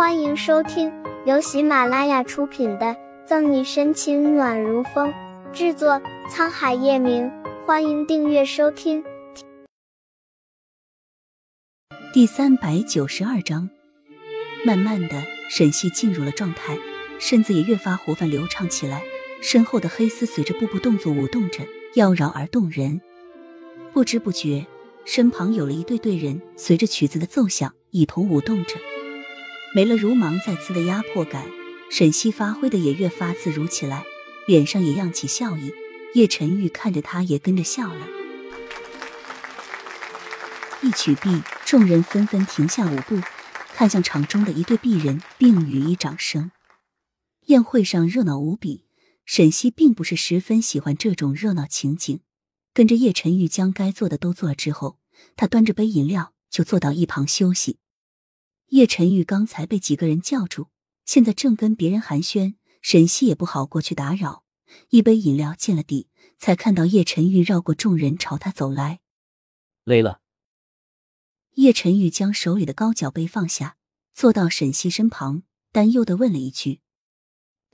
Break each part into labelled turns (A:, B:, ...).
A: 欢迎收听由喜马拉雅出品的《赠你深情暖如风》，制作沧海夜明。欢迎订阅收听。
B: 第三百九十二章，慢慢的，沈西进入了状态，身子也越发活泛流畅起来，身后的黑丝随着步步动作舞动着，妖娆而动人。不知不觉，身旁有了一对对人，随着曲子的奏响，一同舞动着。没了如芒在刺的压迫感，沈西发挥的也越发自如起来，脸上也漾起笑意。叶晨玉看着他，也跟着笑了。一曲毕，众人纷纷停下舞步，看向场中的一对璧人，并予以掌声。宴会上热闹无比，沈西并不是十分喜欢这种热闹情景，跟着叶晨玉将该做的都做了之后，他端着杯饮料就坐到一旁休息。叶晨玉刚才被几个人叫住，现在正跟别人寒暄，沈西也不好过去打扰。一杯饮料见了底，才看到叶晨玉绕过众人朝他走来。
C: 累了。
B: 叶晨玉将手里的高脚杯放下，坐到沈西身旁，担忧的问了一句。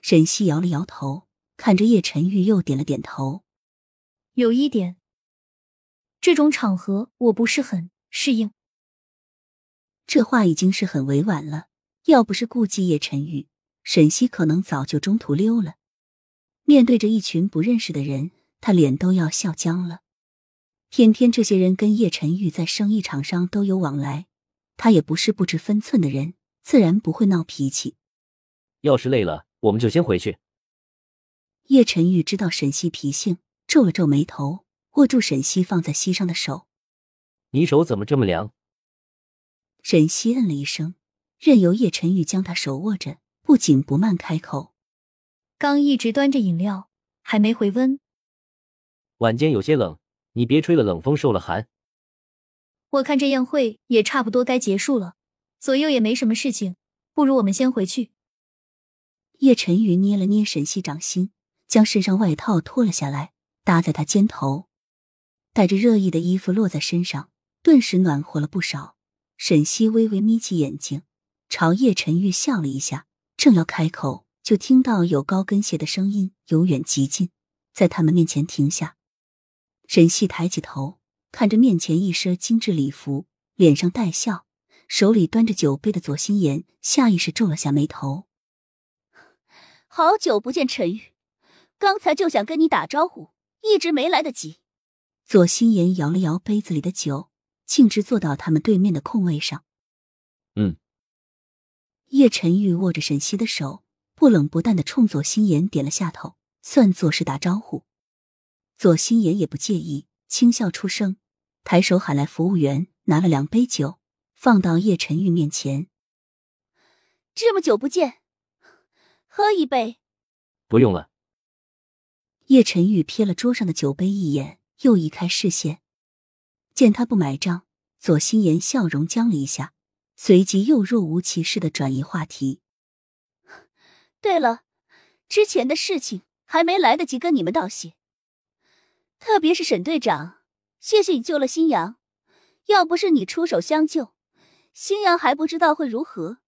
B: 沈西摇了摇头，看着叶晨玉又点了点头。
D: 有一点，这种场合我不是很适应。
B: 这话已经是很委婉了，要不是顾忌叶晨玉，沈西可能早就中途溜了。面对着一群不认识的人，他脸都要笑僵了。偏偏这些人跟叶晨玉在生意场上都有往来，他也不是不知分寸的人，自然不会闹脾气。
C: 要是累了，我们就先回去。
B: 叶晨玉知道沈西脾性，皱了皱眉头，握住沈西放在膝上的手：“
C: 你手怎么这么凉？”
B: 沈西嗯了一声，任由叶晨玉将他手握着，不紧不慢开口：“
D: 刚一直端着饮料，还没回温。
C: 晚间有些冷，你别吹了冷风，受了寒。
D: 我看这宴会也差不多该结束了，左右也没什么事情，不如我们先回去。”
B: 叶晨玉捏了捏沈西掌心，将身上外套脱了下来，搭在他肩头，带着热意的衣服落在身上，顿时暖和了不少。沈西微微眯起眼睛，朝叶晨玉笑了一下，正要开口，就听到有高跟鞋的声音由远及近，在他们面前停下。沈西抬起头，看着面前一身精致礼服，脸上带笑，手里端着酒杯的左心言下意识皱了下眉头。
E: 好久不见，陈玉，刚才就想跟你打招呼，一直没来得及。
B: 左心言摇了摇杯子里的酒。径直坐到他们对面的空位上。
C: 嗯。
B: 叶晨玉握着沈西的手，不冷不淡的冲左心言点了下头，算作是打招呼。左心言也不介意，轻笑出声，抬手喊来服务员，拿了两杯酒，放到叶晨玉面前。
E: 这么久不见，喝一杯。
C: 不用了。
B: 叶晨玉瞥了桌上的酒杯一眼，又移开视线。见他不买账，左心言笑容僵了一下，随即又若无其事的转移话题。
E: 对了，之前的事情还没来得及跟你们道谢，特别是沈队长，谢谢你救了新阳，要不是你出手相救，新阳还不知道会如何。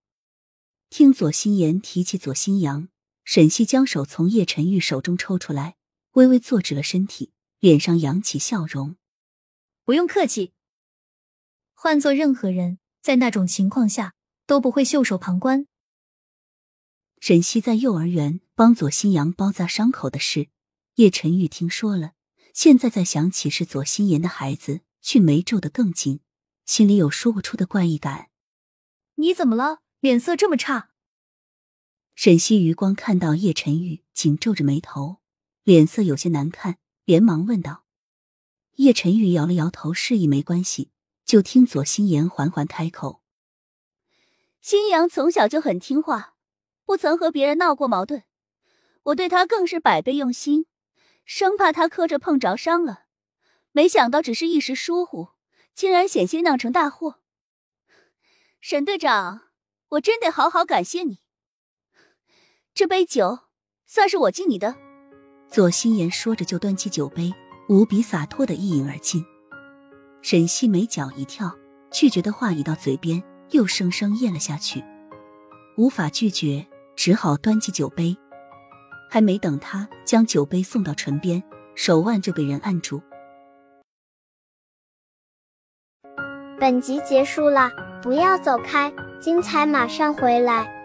B: 听左心言提起左新阳，沈西将手从叶晨玉手中抽出来，微微坐直了身体，脸上扬起笑容。
D: 不用客气。换做任何人，在那种情况下都不会袖手旁观。
B: 沈西在幼儿园帮左新阳包扎伤口的事，叶晨玉听说了，现在再想起是左心言的孩子，却眉皱得更紧，心里有说不出的怪异感。
D: 你怎么了？脸色这么差？
B: 沈西余光看到叶晨玉紧皱着眉头，脸色有些难看，连忙问道。叶晨玉摇了摇头，示意没关系。就听左心言缓缓开口：“
E: 新阳从小就很听话，不曾和别人闹过矛盾。我对他更是百倍用心，生怕他磕着碰着伤了。没想到只是一时疏忽，竟然险些酿成大祸。沈队长，我真得好好感谢你。这杯酒算是我敬你的。”
B: 左心言说着，就端起酒杯。无比洒脱的一饮而尽，沈西眉角一跳，拒绝的话已到嘴边，又生生咽了下去。无法拒绝，只好端起酒杯。还没等他将酒杯送到唇边，手腕就被人按住。
A: 本集结束了，不要走开，精彩马上回来。